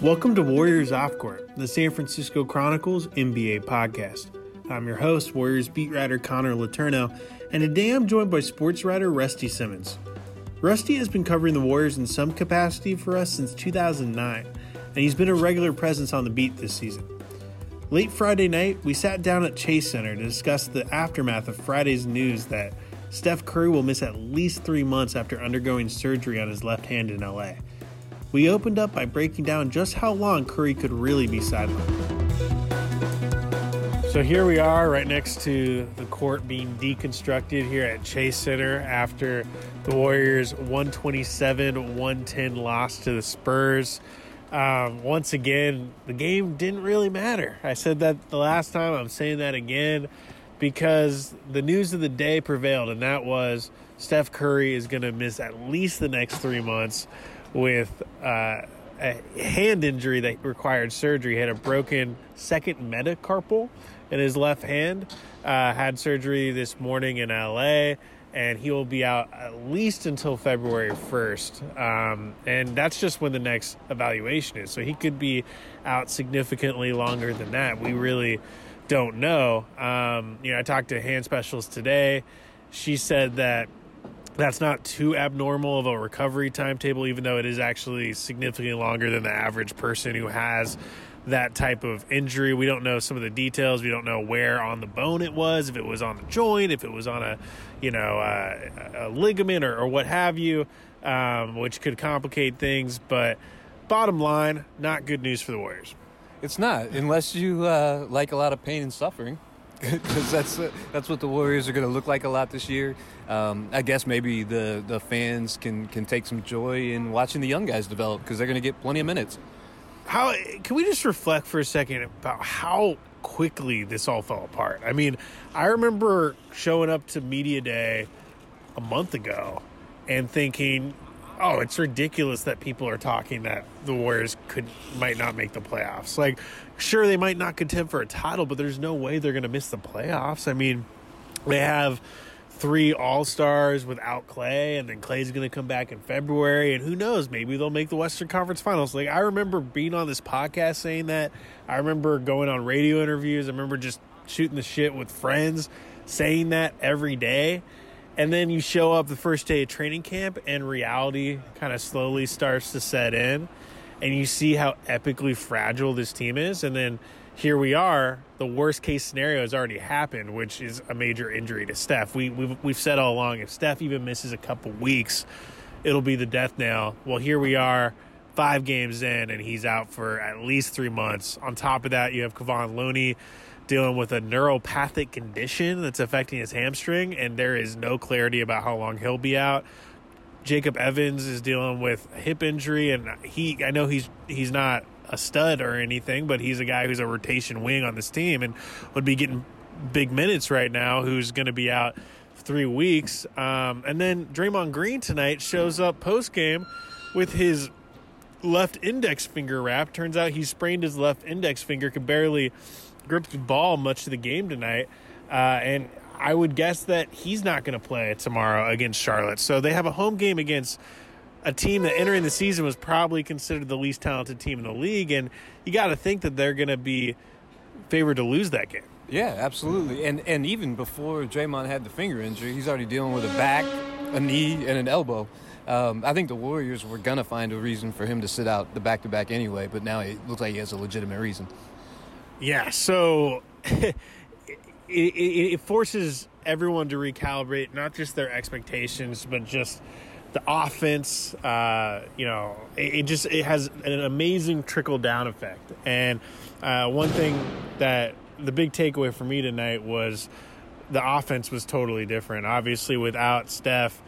Welcome to Warriors Off Court, the San Francisco Chronicles NBA podcast. I'm your host, Warriors beat writer Connor Letourneau, and today I'm joined by sports writer Rusty Simmons. Rusty has been covering the Warriors in some capacity for us since 2009, and he's been a regular presence on the beat this season. Late Friday night, we sat down at Chase Center to discuss the aftermath of Friday's news that Steph Curry will miss at least three months after undergoing surgery on his left hand in LA. We opened up by breaking down just how long Curry could really be sidelined. So here we are, right next to the court being deconstructed here at Chase Center after the Warriors' 127 110 loss to the Spurs. Um, once again, the game didn't really matter. I said that the last time, I'm saying that again because the news of the day prevailed, and that was Steph Curry is going to miss at least the next three months with uh, a hand injury that required surgery. He had a broken second metacarpal in his left hand. Uh, had surgery this morning in LA, and he will be out at least until February 1st. Um, and that's just when the next evaluation is. So he could be out significantly longer than that. We really don't know. Um, you know, I talked to hand specialist today. She said that that's not too abnormal of a recovery timetable, even though it is actually significantly longer than the average person who has that type of injury. We don't know some of the details. We don't know where on the bone it was, if it was on the joint, if it was on a, you know, uh, a ligament or, or, what have you, um, which could complicate things. But bottom line, not good news for the Warriors. It's not, unless you uh, like a lot of pain and suffering, because that's uh, that's what the Warriors are going to look like a lot this year. Um, I guess maybe the, the fans can can take some joy in watching the young guys develop because they're going to get plenty of minutes. How can we just reflect for a second about how quickly this all fell apart? I mean, I remember showing up to media day a month ago and thinking, oh, it's ridiculous that people are talking that the Warriors could might not make the playoffs. Like, sure, they might not contend for a title, but there's no way they're going to miss the playoffs. I mean, they have three All Stars without Klay, and then Klay's going to come back in February, and who knows? Maybe they'll make the Western Conference Finals. Like, I remember being on this podcast saying that. I remember going on radio interviews. I remember just shooting the shit with friends, saying that every day. And then you show up the first day of training camp, and reality kind of slowly starts to set in. And you see how epically fragile this team is. And then here we are. The worst case scenario has already happened, which is a major injury to Steph. We, we've, we've said all along if Steph even misses a couple weeks, it'll be the death knell. Well, here we are, five games in, and he's out for at least three months. On top of that, you have Kevon Looney dealing with a neuropathic condition that's affecting his hamstring, and there is no clarity about how long he'll be out. Jacob Evans is dealing with hip injury, and he I know he's he's not a stud or anything, but he's a guy who's a rotation wing on this team and would be getting big minutes right now. Who's going to be out three weeks? Um, and then Draymond Green tonight shows up post game with his left index finger wrap. Turns out he sprained his left index finger, could barely gripped the ball much of the game tonight. Uh, and I would guess that he's not going to play tomorrow against Charlotte. So they have a home game against a team that entering the season was probably considered the least talented team in the league. And you got to think that they're going to be favored to lose that game. Yeah, absolutely. And and even before Draymond had the finger injury, he's already dealing with a back, a knee, and an elbow. Um, I think the Warriors were gonna find a reason for him to sit out the back to back anyway, but now it looks like he has a legitimate reason. Yeah, so it, it, it, forces everyone to recalibrate not just their expectations, but just the offense. Uh, you know, it, it, just it has an amazing trickle down effect. And uh, one thing that the big takeaway for me tonight was the offense was totally different. Obviously, without Steph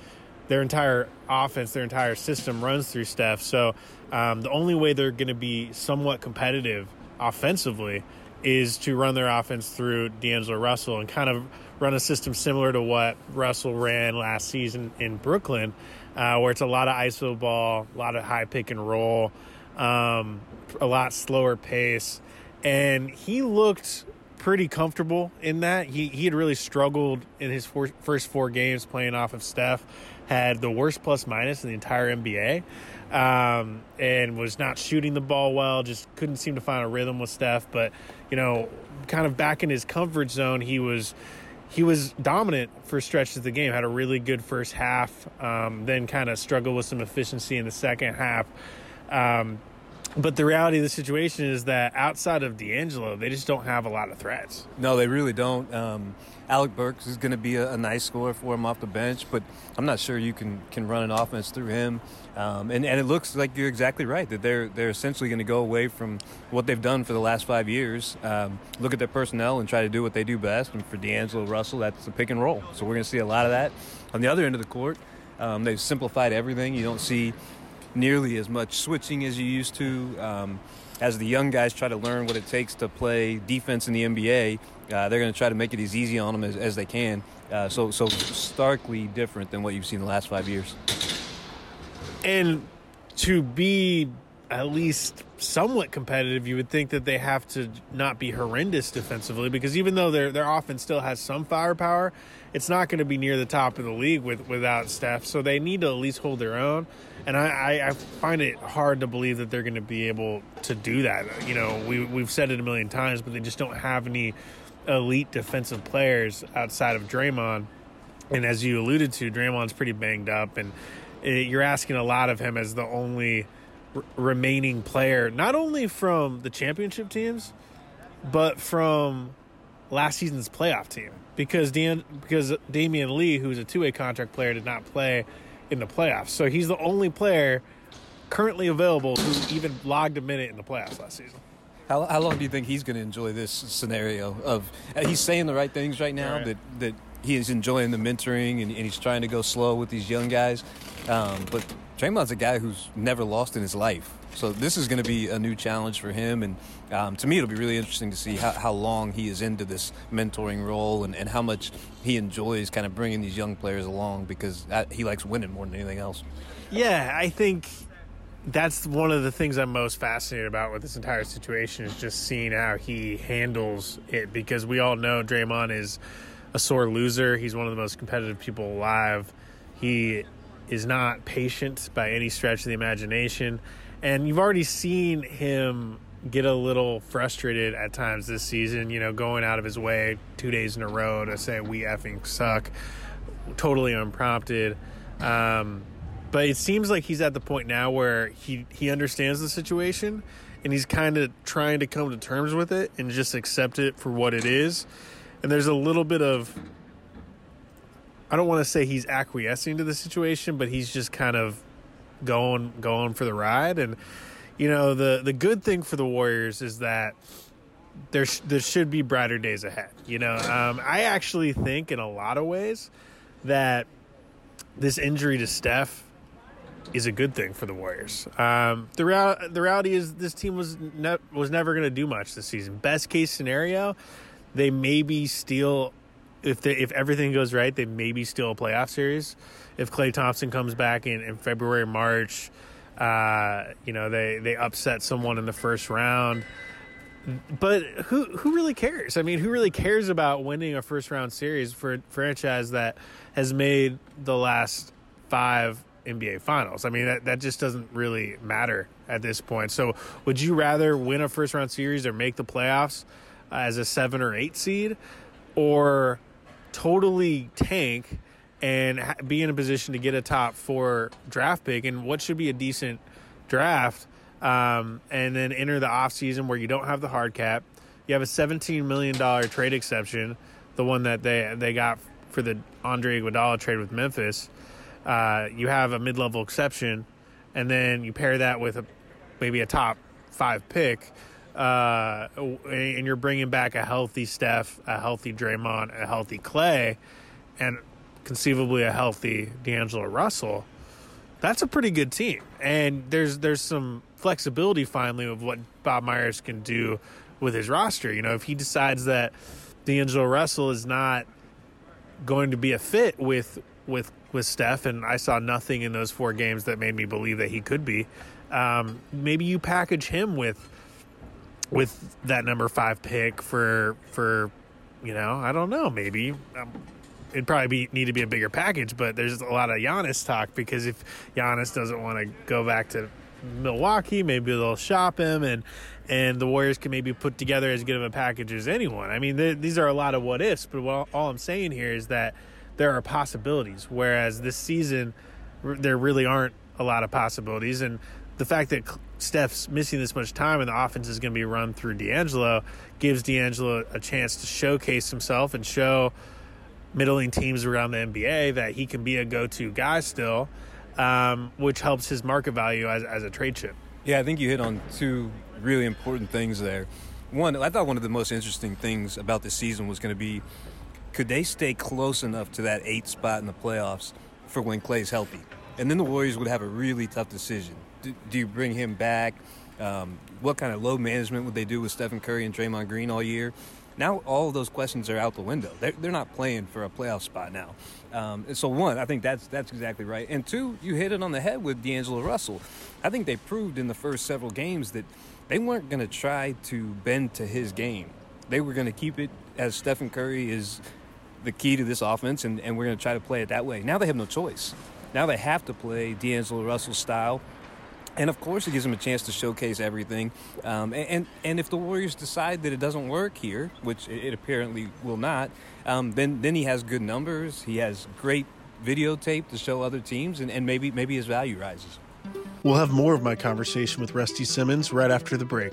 their entire offense, their entire system runs through Steph. So um, the only way they're going to be somewhat competitive offensively is to run their offense through D'Angelo Russell and kind of run a system similar to what Russell ran last season in Brooklyn, uh, where it's a lot of ISO ball, a lot of high pick and roll, um, a lot slower pace. And he looked pretty comfortable in that. He, he had really struggled in his four, first four games playing off of Steph, had the worst plus minus in the entire NBA um, and was not shooting the ball well. Just couldn't seem to find a rhythm with Steph. But you know, kind of back in his comfort zone, he was he was dominant for stretches of the game. Had a really good first half, um, then kind of struggled with some efficiency in the second half. Um, but the reality of the situation is that outside of D'Angelo, they just don't have a lot of threats. No, they really don't. Um, Alec Burks is going to be a, a, nice scorer for him off the bench, but I'm not sure you can, can run an offense through him. Um, and, and it looks like you're exactly right that they're they're essentially going to go away from what they've done for the last five years. Um, look at their personnel and try to do what they do best. And for D'Angelo Russell, that's the pick and roll. So we're going to see a lot of that. On the other end of the court, um, they've simplified everything. You don't see nearly as much switching as you used to. Um, as the young guys try to learn what it takes to play defense in the NBA, uh, they're going to try to make it as easy on them as, as they can. Uh, so, so starkly different than what you've seen the last five years. And to be at least somewhat competitive, you would think that they have to not be horrendous defensively because even though their their offense still has some firepower, it's not going to be near the top of the league with without Steph. So they need to at least hold their own. And I, I find it hard to believe that they're going to be able to do that. You know, we we've said it a million times, but they just don't have any elite defensive players outside of Draymond. And as you alluded to, Draymond's pretty banged up, and it, you're asking a lot of him as the only r- remaining player, not only from the championship teams, but from last season's playoff team. Because Dan, because Damion Lee, who's a two way contract player, did not play in the playoffs. So he's the only player currently available who even logged a minute in the playoffs last season. How, how long do you think he's going to enjoy this scenario of uh, he's saying the right things right now right. that that he is enjoying the mentoring and, and, he's trying to go slow with these young guys. Um, but Draymond's a guy who's never lost in his life. So this is going to be a new challenge for him. And um, to me, it'll be really interesting to see how, how long he is into this mentoring role and, and how much he enjoys kind of bringing these young players along because that, he likes winning more than anything else. Yeah, I think that's one of the things I'm most fascinated about with this entire situation is just seeing how he handles it because we all know Draymond is – a sore loser. He's one of the most competitive people alive. He is not patient by any stretch of the imagination. And you've already seen him get a little frustrated at times this season, you know, going out of his way two days in a row to say, we effing suck, totally unprompted. Um, but it seems like he's at the point now where he, he understands the situation and he's kind of trying to come to terms with it and just accept it for what it is and there's a little bit of I don't want to say he's acquiescing to the situation, but he's just kind of going going for the ride. And you know, the the good thing for the Warriors is that there sh- there should be brighter days ahead. You know, um, I actually think in a lot of ways that this injury to Steph is a good thing for the Warriors. Um, the the reality is this team was ne- was never going to do much this season. Best case scenario, they maybe steal if they, if everything goes right, they maybe steal a playoff series. If Klay Thompson comes back in, in February, March, uh, you know they they upset someone in the first round. But who who really cares? I mean, who really cares about winning a first round series for a franchise that has made the last five NBA finals? I mean, that, that just doesn't really matter at this point. So, would you rather win a first round series or make the playoffs? as a seven or eight seed, or totally tank and be in a position to get a top four draft pick and what should be a decent draft, um, and then enter the offseason where you don't have the hard cap. You have a $17 million trade exception, the one that they they got for the Andre Iguodala trade with Memphis. Uh, you have a mid-level exception, and then you pair that with a, maybe a top five pick uh, and you're bringing back a healthy Steph, a healthy Draymond, a healthy Klay, and conceivably a healthy D'Angelo Russell, that's a pretty good team. And there's there's some flexibility finally of what Bob Myers can do with his roster. You know, if he decides that D'Angelo Russell is not going to be a fit with with with Steph, and I saw nothing in those four games that made me believe that he could be. Um, maybe you package him with with that number five pick for for you know I don't know maybe um, it'd probably be need to be a bigger package, but there's a lot of Giannis talk because if Giannis doesn't want to go back to Milwaukee, maybe they'll shop him and and the Warriors can maybe put together as good of a package as anyone. I mean, these are a lot of what ifs, but all I'm saying here is that there are possibilities. Whereas this season, there really aren't a lot of possibilities, and the fact that Steph's missing this much time and the offense is going to be run through D'Angelo gives D'Angelo a chance to showcase himself and show middling teams around the NBA that he can be a go-to guy still, um, which helps his market value as, as a trade chip. Yeah, I think you hit on two really important things there. One, I thought one of the most interesting things about this season was going to be could they stay close enough to that eight spot in the playoffs for when Klay's healthy? And then the Warriors would have a really tough decision. Do, do you bring him back? Um, what kind of load management would they do with Stephen Curry and Draymond Green all year? Now all those questions are out the window. They're, they're not playing for a playoff spot now. Um, and so one, I think that's that's exactly right. And two, you hit it on the head with D'Angelo Russell. I think they proved in the first several games that they weren't going to try to bend to his game. They were going to keep it as Stephen Curry is the key to this offense, and, and we're going to try to play it that way. Now they have no choice. Now they have to play D'Angelo Russell style. And of course, it gives them a chance to showcase everything. Um, and, and if the Warriors decide that it doesn't work here, which it apparently will not, um, then then he has good numbers. He has great videotape to show other teams, and, and maybe maybe his value rises. We'll have more of my conversation with Rusty Simmons right after the break.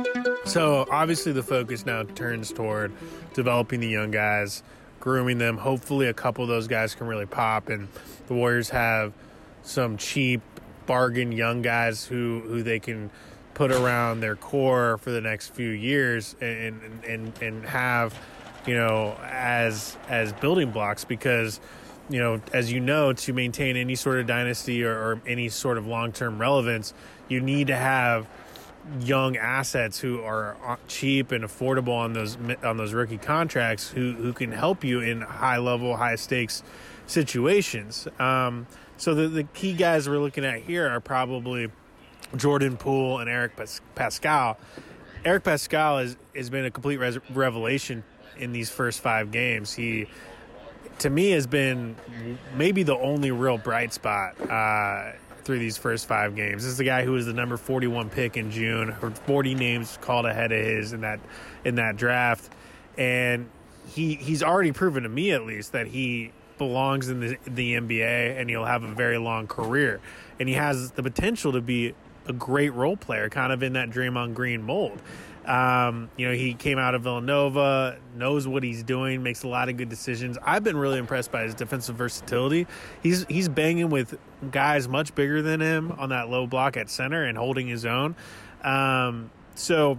So obviously the focus now turns toward developing the young guys, grooming them. Hopefully a couple of those guys can really pop and the Warriors have some cheap bargain young guys who, who they can put around their core for the next few years and and, and have you know as as building blocks because you know as you know to maintain any sort of dynasty or, or any sort of long-term relevance you need to have young assets who are uh, cheap and affordable on those on those rookie contracts who who can help you in high level, high stakes situations. Um, so the the key guys we're looking at here are probably Jordan Poole and Eric Paschall. Eric Paschall has has been a complete res- revelation in these first five games. He to me has been maybe the only real bright spot uh, through these first five games. This is the guy who was the number 41 pick in June, or 40 names called ahead of his in that in that draft, and he he's already proven to me at least that he belongs in the the NBA and he'll have a very long career, and he has the potential to be a great role player, kind of in that Draymond Green mold. Um, you know, he came out of Villanova, knows what he's doing, makes a lot of good decisions. I've been really impressed by his defensive versatility. He's he's banging with guys much bigger than him on that low block at center and holding his own. Um, so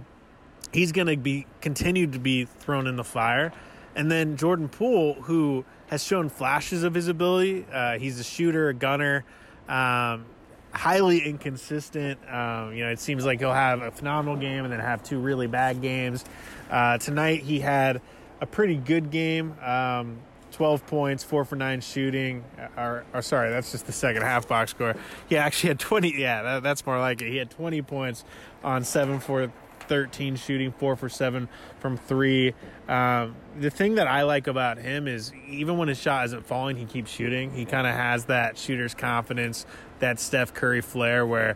he's going to be continued to be thrown in the fire. And then Jordan Poole, who has shown flashes of his ability, uh, he's a shooter, a gunner. Um, highly inconsistent. Um, you know, it seems like he'll have a phenomenal game and then have two really bad games. Uh, tonight he had a pretty good game. Um, 12 points, four for nine shooting. Uh, or, or, sorry, that's just the second half box score. He actually had 20. Yeah, that, that's more like it. He had 20 points on seven for 13 shooting, four for seven from three. Um, the thing that I like about him is even when his shot isn't falling, he keeps shooting. He kind of has that shooter's confidence, that Steph Curry flair where,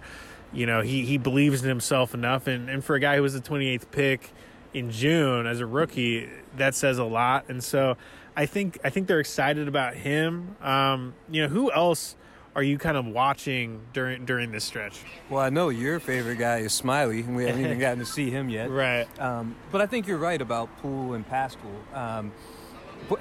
you know, he, he believes in himself enough. And, and for a guy who was the 28th pick in June as a rookie, that says a lot. And so I think I think they're excited about him. Um, you know, who else are you kind of watching during during this stretch? Well, I know your favorite guy is Smiley, and we haven't even gotten to see him yet. Right. Um, but I think you're right about Poole and Paschall. Um,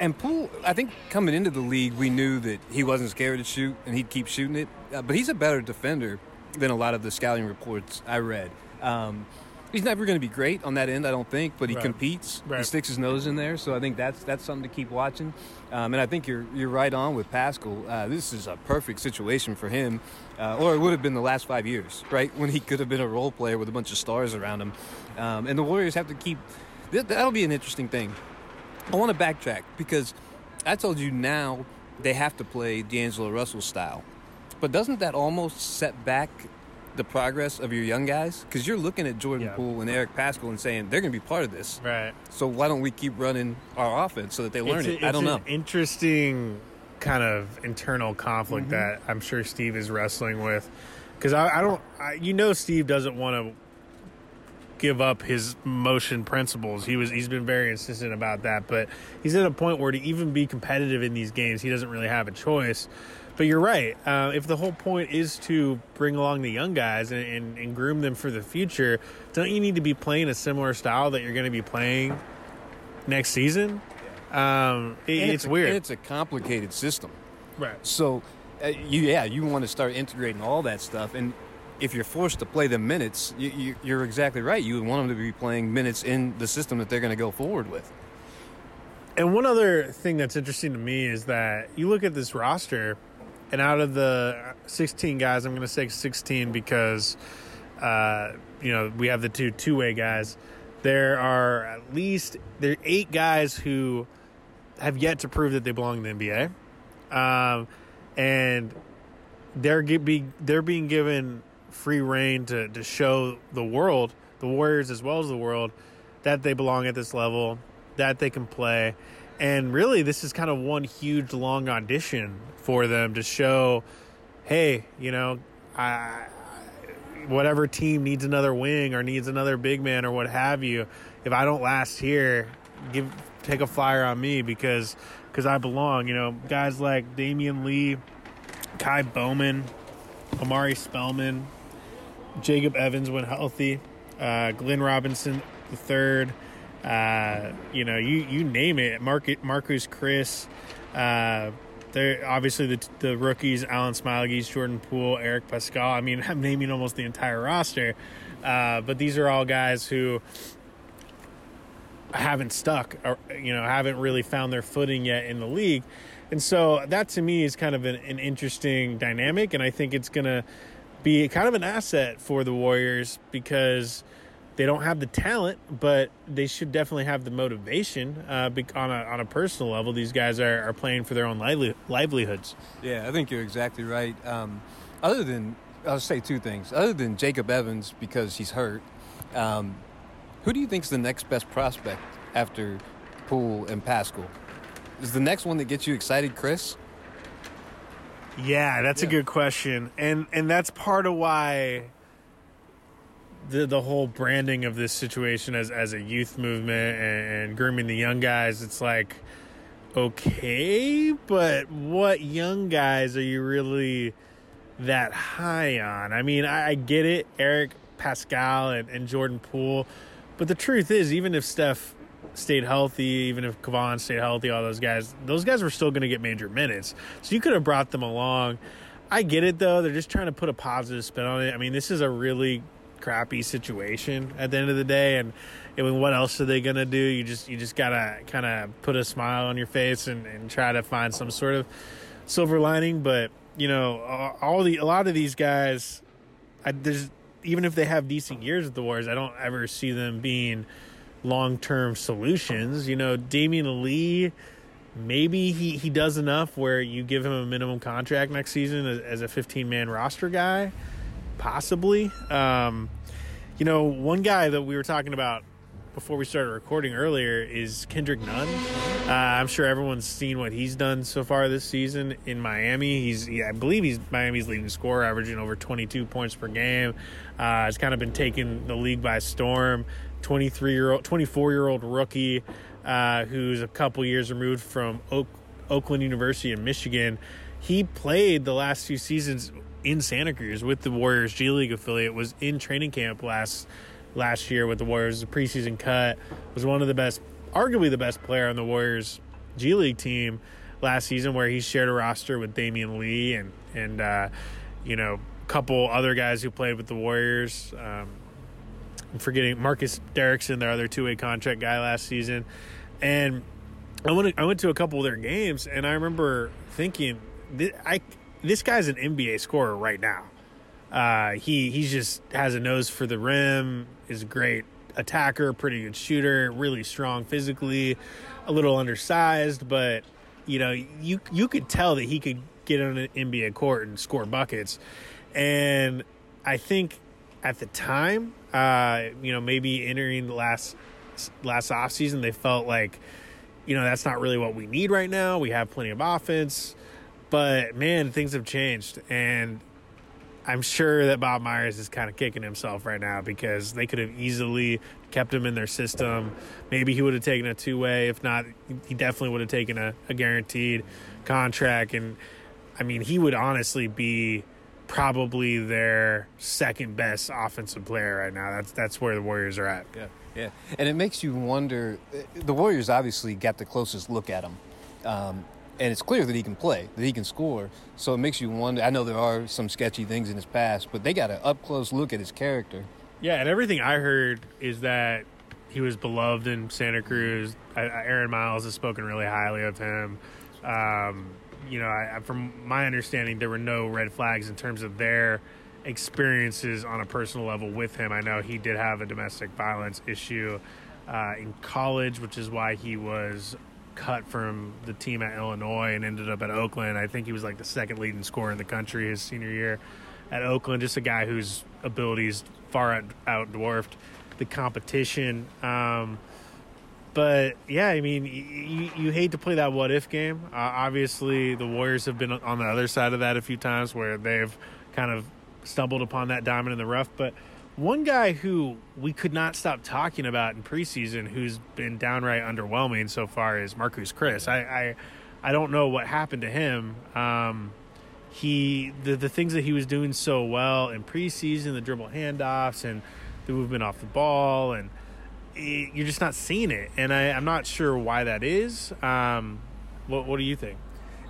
and Poole, I think coming into the league, we knew that he wasn't scared to shoot and he'd keep shooting it. Uh, but he's a better defender than a lot of the scouting reports I read. Um, he's never going to be great on that end, I don't think, but he Right. competes. He sticks his nose in there, so I think that's that's something to keep watching. Um, and I think you're you're right on with Paschall. Uh, this is a perfect situation for him, uh, or it would have been the last five years, right, when he could have been a role player with a bunch of stars around him. Um, and the Warriors have to keep. That'll be an interesting thing. I want to backtrack because I told you now they have to play D'Angelo Russell style. But doesn't that almost set back the progress of your young guys? Because you're looking at Jordan Yeah. Poole and Eric Paschall and saying they're going to be part of this. Right. So why don't we keep running our offense so that they learn It's a- it? I don't know. An interesting kind of internal conflict Mm-hmm. that I'm sure Steve is wrestling with, because I, I don't, I, you know, Steve doesn't want to give up his motion principles. He was he's been very insistent about that, but he's at a point where to even be competitive in these games, he doesn't really have a choice. But you're right. Uh, if the whole point is to bring along the young guys and, and, and groom them for the future, don't you need to be playing a similar style that you're going to be playing next season? Um, it- it's, a- weird. and it's a complicated system. right. So, uh, you, yeah, you want to start integrating all that stuff. And if you're forced to play the minutes, you, you, you're exactly right. You would want them to be playing minutes in the system that they're going to go forward with. And one other thing that's interesting to me is that you look at this roster, and out of the 16 guys, I'm going to say 16 because, uh, you know, we have the two two way guys. There are at least there are eight guys who have yet to prove that they belong in the NBA, um, and they're be, they're being given free reign to to show the world, the Warriors as well as the world, that they belong at this level, that they can play. And really, this is kind of one huge long audition for them to show, hey, you know, I, whatever team needs another wing or needs another big man or what have you, if I don't last here, give take a flyer on me because because I belong. You know, guys like Damion Lee, Ky Bowman, Omari Spellman, Jacob Evans when healthy, uh, Glenn Robinson the third. Uh, you know, you you name it. Mark, Marquese Chriss. Uh, they're obviously the the rookies: Alen Smailagić, Jordan Poole, Eric Paschall. I mean, I'm naming almost the entire roster. Uh, but these are all guys who haven't stuck or you know haven't really found their footing yet in the league and so that to me is kind of an, an interesting dynamic and i think it's to be kind of an asset for the warriors because they don't have the talent but they should definitely have the motivation uh, on, a, on a personal level these guys are, are playing for their own lively- livelihoods Yeah, I think you're exactly right. Um, other than, I'll say two things. Other than Jacob Evans because he's hurt, um, who do you think is the next best prospect after Poole and Paschall? Is the next one that gets you excited, Chriss? Yeah, that's a good question, and and that's part of why the the whole branding of this situation as as a youth movement and, and grooming the young guys. It's like, okay, but what young guys are you really that high on? I mean, I, I get it, Eric Paschall and, and Jordan Poole, but the truth is, even if Steph stayed healthy, even if Kevon stayed healthy, all those guys, those guys were still going to get major minutes. So you could have brought them along. I get it though; they're just trying to put a positive spin on it. I mean, this is a really crappy situation at the end of the day, and I mean, what else are they going to do? You just you just gotta kind of put a smile on your face and, and try to find some sort of silver lining. But you know, all- the a lot of these guys, I, there's even if they have decent years with the Warriors, I don't ever see them being long term solutions. You know, Damion Lee, maybe he, he does enough where you give him a minimum contract next season as, as a 15 man roster guy, possibly. Um, you know, one guy that we were talking about before we started recording earlier is Kendrick Nunn. Uh, I'm sure everyone's seen what he's done so far this season in Miami. He's, I believe he's Miami's leading scorer, averaging over 22 points per game. Uh, it's kind of been taking the league by storm. 23 year old, 24 year old rookie uh, who's a couple years removed from Oak, Oakland University in Michigan. He played the last two seasons in Santa Cruz with the Warriors G League affiliate. Was in training camp last last year with the Warriors. The preseason cut was one of the best, arguably the best player on the Warriors G League team last season, where he shared a roster with Damion Lee and and uh, you know a couple other guys who played with the Warriors. Um, I'm forgetting Marcus Derrickson, their other two way contract guy last season, and I went I went to a couple of their games, and I remember thinking, I this guy's an NBA scorer right now. Uh, he he just has a nose for the rim, is a great attacker, pretty good shooter, really strong physically, a little undersized, but you know you you could tell that he could get on an NBA court and score buckets, and I think at the time, uh, you know, maybe entering the last last off season, they felt like, you know, that's not really what we need right now. We have plenty of offense, but man, things have changed, and I'm sure that Bob Myers is kind of kicking himself right now because they could have easily kept him in their system. Maybe he would have taken a two way. If not, he definitely would have taken a, a guaranteed contract. And I mean, he would honestly be probably their second best offensive player right now. That's that's where the Warriors are at. Yeah, yeah, and it makes you wonder. The Warriors obviously got the closest look at him, um, and it's clear that he can play, that he can score. So it makes you wonder. I know there are some sketchy things in his past, but they got an up close look at his character. Yeah, and everything I heard is that he was beloved in Santa Cruz. I, Aaron Miles has spoken really highly of him. Um, you know, I, from my understanding, there were no red flags in terms of their experiences on a personal level with him. I know he did have a domestic violence issue uh, in college, which is why he was cut from the team at Illinois and ended up at Oakland. I think he was like the second leading scorer in the country his senior year at Oakland. Just a guy whose abilities far out, out dwarfed the competition. Um, but yeah, I mean, you, you hate to play that what if game. Uh, obviously, the Warriors have been on the other side of that a few times where they've kind of stumbled upon that diamond in the rough. But one guy who we could not stop talking about in preseason, who's been downright underwhelming so far, is Marquese Chriss. I, I, I don't know what happened to him. Um, he the the things that he was doing so well in preseason, the dribble handoffs and the movement off the ball and you're just not seeing it, and I, am not sure why that is. Um, what, what do you think?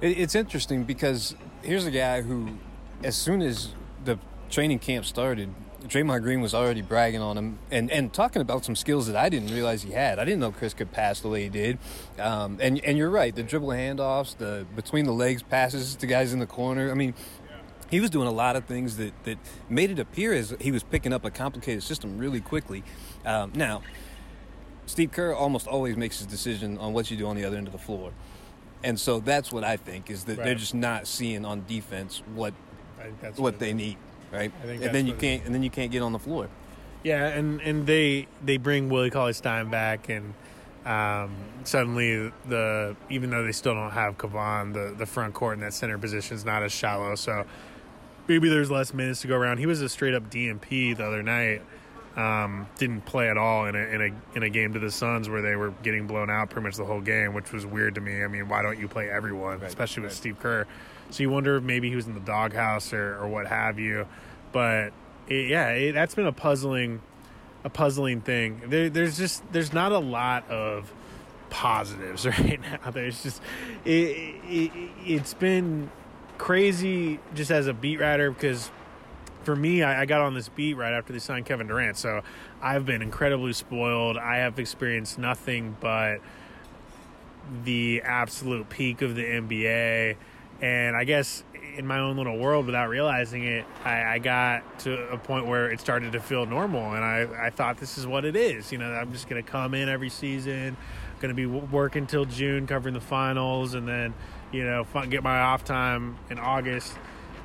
It, it's interesting because here's a guy who, as soon as the training camp started, Draymond Green was already bragging on him and, and talking about some skills that I didn't realize he had. I didn't know Chriss could pass the way he did. Um, and and you're right, the dribble handoffs, the between the legs passes to guys in the corner. I mean, he was doing a lot of things that, that made it appear as he was picking up a complicated system really quickly. Um, now, Steve Kerr almost always makes his decision on what you do on the other end of the floor. And so that's what I think is that right. they're just not seeing on defense what what, what they need, right? and then you can't and then you can't get on the floor. Yeah, and, and they they bring Willie Cauley Stein back and um, suddenly the even though they still don't have Kevon, the, the front court in that center position is not as shallow. So maybe there's less minutes to go around. He was a straight up DNP the other night um, didn't play at all in a, in a in a game to the Suns where they were getting blown out pretty much the whole game, which was weird to me. I mean, why don't you play everyone, right, especially with. Steve Kerr? So you wonder if maybe he was in the doghouse or, or what have you. But it, yeah, it, that's been a puzzling a puzzling thing. There, there's just there's not a lot of positives right now. There's just it, it it's been crazy just as a beat writer because for me, I, I, got on this beat right after they signed Kevin Durant. So I've been incredibly spoiled. I have experienced nothing but the absolute peak of the NBA. And I guess in my own little world, without realizing it, I, I got to a point where it started to feel normal. And I, I thought this is what it is. You know, I'm just going to come in every season, going to be working until June covering the finals, and then, you know, get my off time in August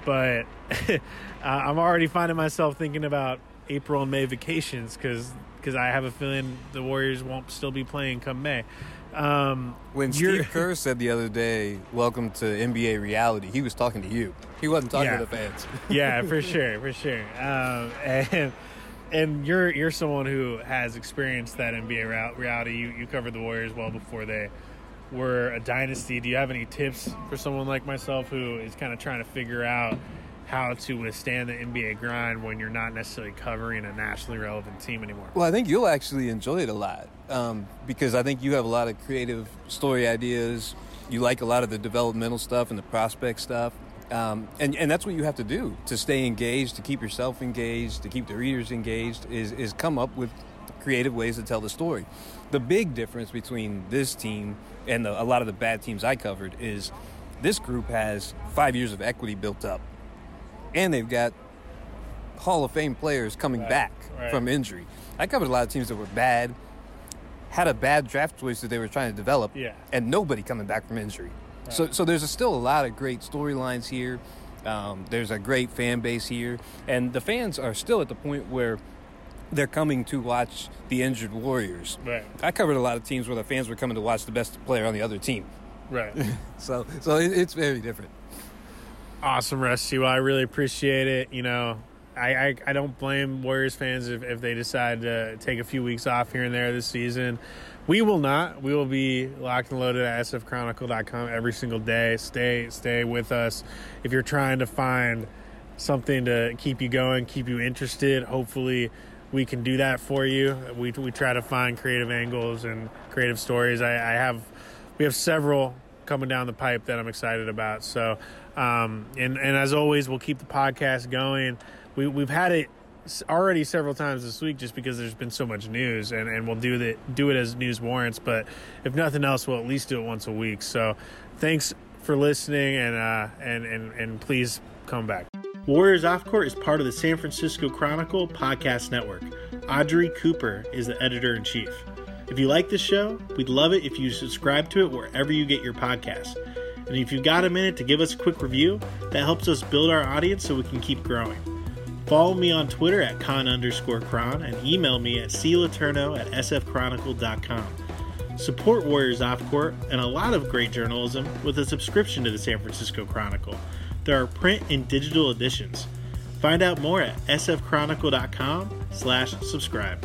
but uh, I'm already finding myself thinking about April and May vacations because because I have a feeling the Warriors won't still be playing come May. Um, When Steve Kerr said the other day, "Welcome to NBA reality," he was talking to you. He wasn't talking Yeah. to the fans. yeah, for sure, for sure. Um, and and you're you're someone who has experienced that NBA reality. You you covered the Warriors well before they were a dynasty. Do you have any tips for someone like myself who is kind of trying to figure out how to withstand the NBA grind when you're not necessarily covering a nationally relevant team anymore? Well, I think you'll actually enjoy it a lot um, because I think you have a lot of creative story ideas. You like a lot of the developmental stuff and the prospect stuff. Um, and, and that's what you have to do to stay engaged, to keep yourself engaged, to keep the readers engaged, is, is come up with creative ways to tell the story. The big difference between this team and the, a lot of the bad teams I covered is this group has five years of equity built up, and they've got Hall of Fame players coming Right, back right. from injury. I covered a lot of teams that were bad, had a bad draft choice that they were trying to develop, Yeah. and nobody coming back from injury. So, so there's a, still a lot of great storylines here. Um, there's a great fan base here, and the fans are still at the point where they're coming to watch the injured Warriors. Right, I covered a lot of teams where the fans were coming to watch the best player on the other team. right. So, so it, it's very different. Awesome, Rusty. Well, I really appreciate it. You know, I, I, I don't blame Warriors fans if, if they decide to take a few weeks off here and there this season. We will not. We will be locked and loaded at sfchronicle.com every single day. Stay stay with us. If you're trying to find something to keep you going, keep you interested, hopefully we can do that for you. We, we try to find creative angles and creative stories. I, I have we have several coming down the pipe that I'm excited about. So, um, and and as always, we'll keep the podcast going. We we've had it already several times this week just because there's been so much news, and, and we'll do that do it as news warrants. But if nothing else, we'll at least do it once a week. So, thanks for listening, and uh, and and and please come back. Warriors Off Court is part of the San Francisco Chronicle podcast network. Audrey Cooper is the editor in chief. If you like this show, we'd love it if you subscribe to it wherever you get your podcasts. And if you've got a minute to give us a quick review, that helps us build our audience so we can keep growing. Follow me on Twitter at con underscore Chron and email me at cletourneau at sfchronicle.com. Support Warriors Off Court and a lot of great journalism with a subscription to the San Francisco Chronicle. There are print and digital editions. Find out more at sfchronicle.com slash subscribe.